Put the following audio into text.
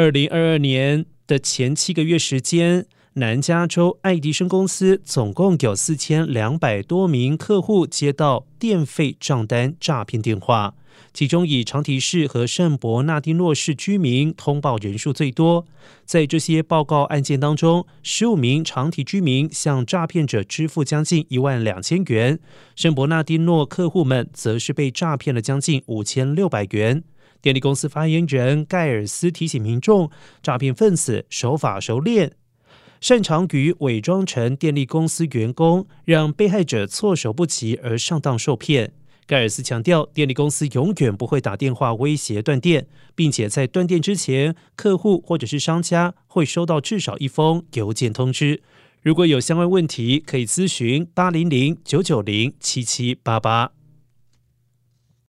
二零二二年的前七个月时间，南加州爱迪生公司总共有四千两百多名客户接到电费账单诈骗电话。其中以长提市和圣伯纳丁诺市居民通报人数最多。在这些报告案件当中，十五名长提居民向诈骗者支付将近一万两千元，圣伯纳丁诺客户们则是被诈骗了将近五千六百元。电力公司发言人盖尔斯提醒民众，诈骗分子手法熟练，擅长于伪装成电力公司员工，让被害者措手不及而上当受骗。盖尔斯强调，电力公司永远不会打电话威胁断电，并且在断电之前，客户或者是商家会收到至少一封邮件通知。如果有相关问题，可以咨询八零零九九零七七八八。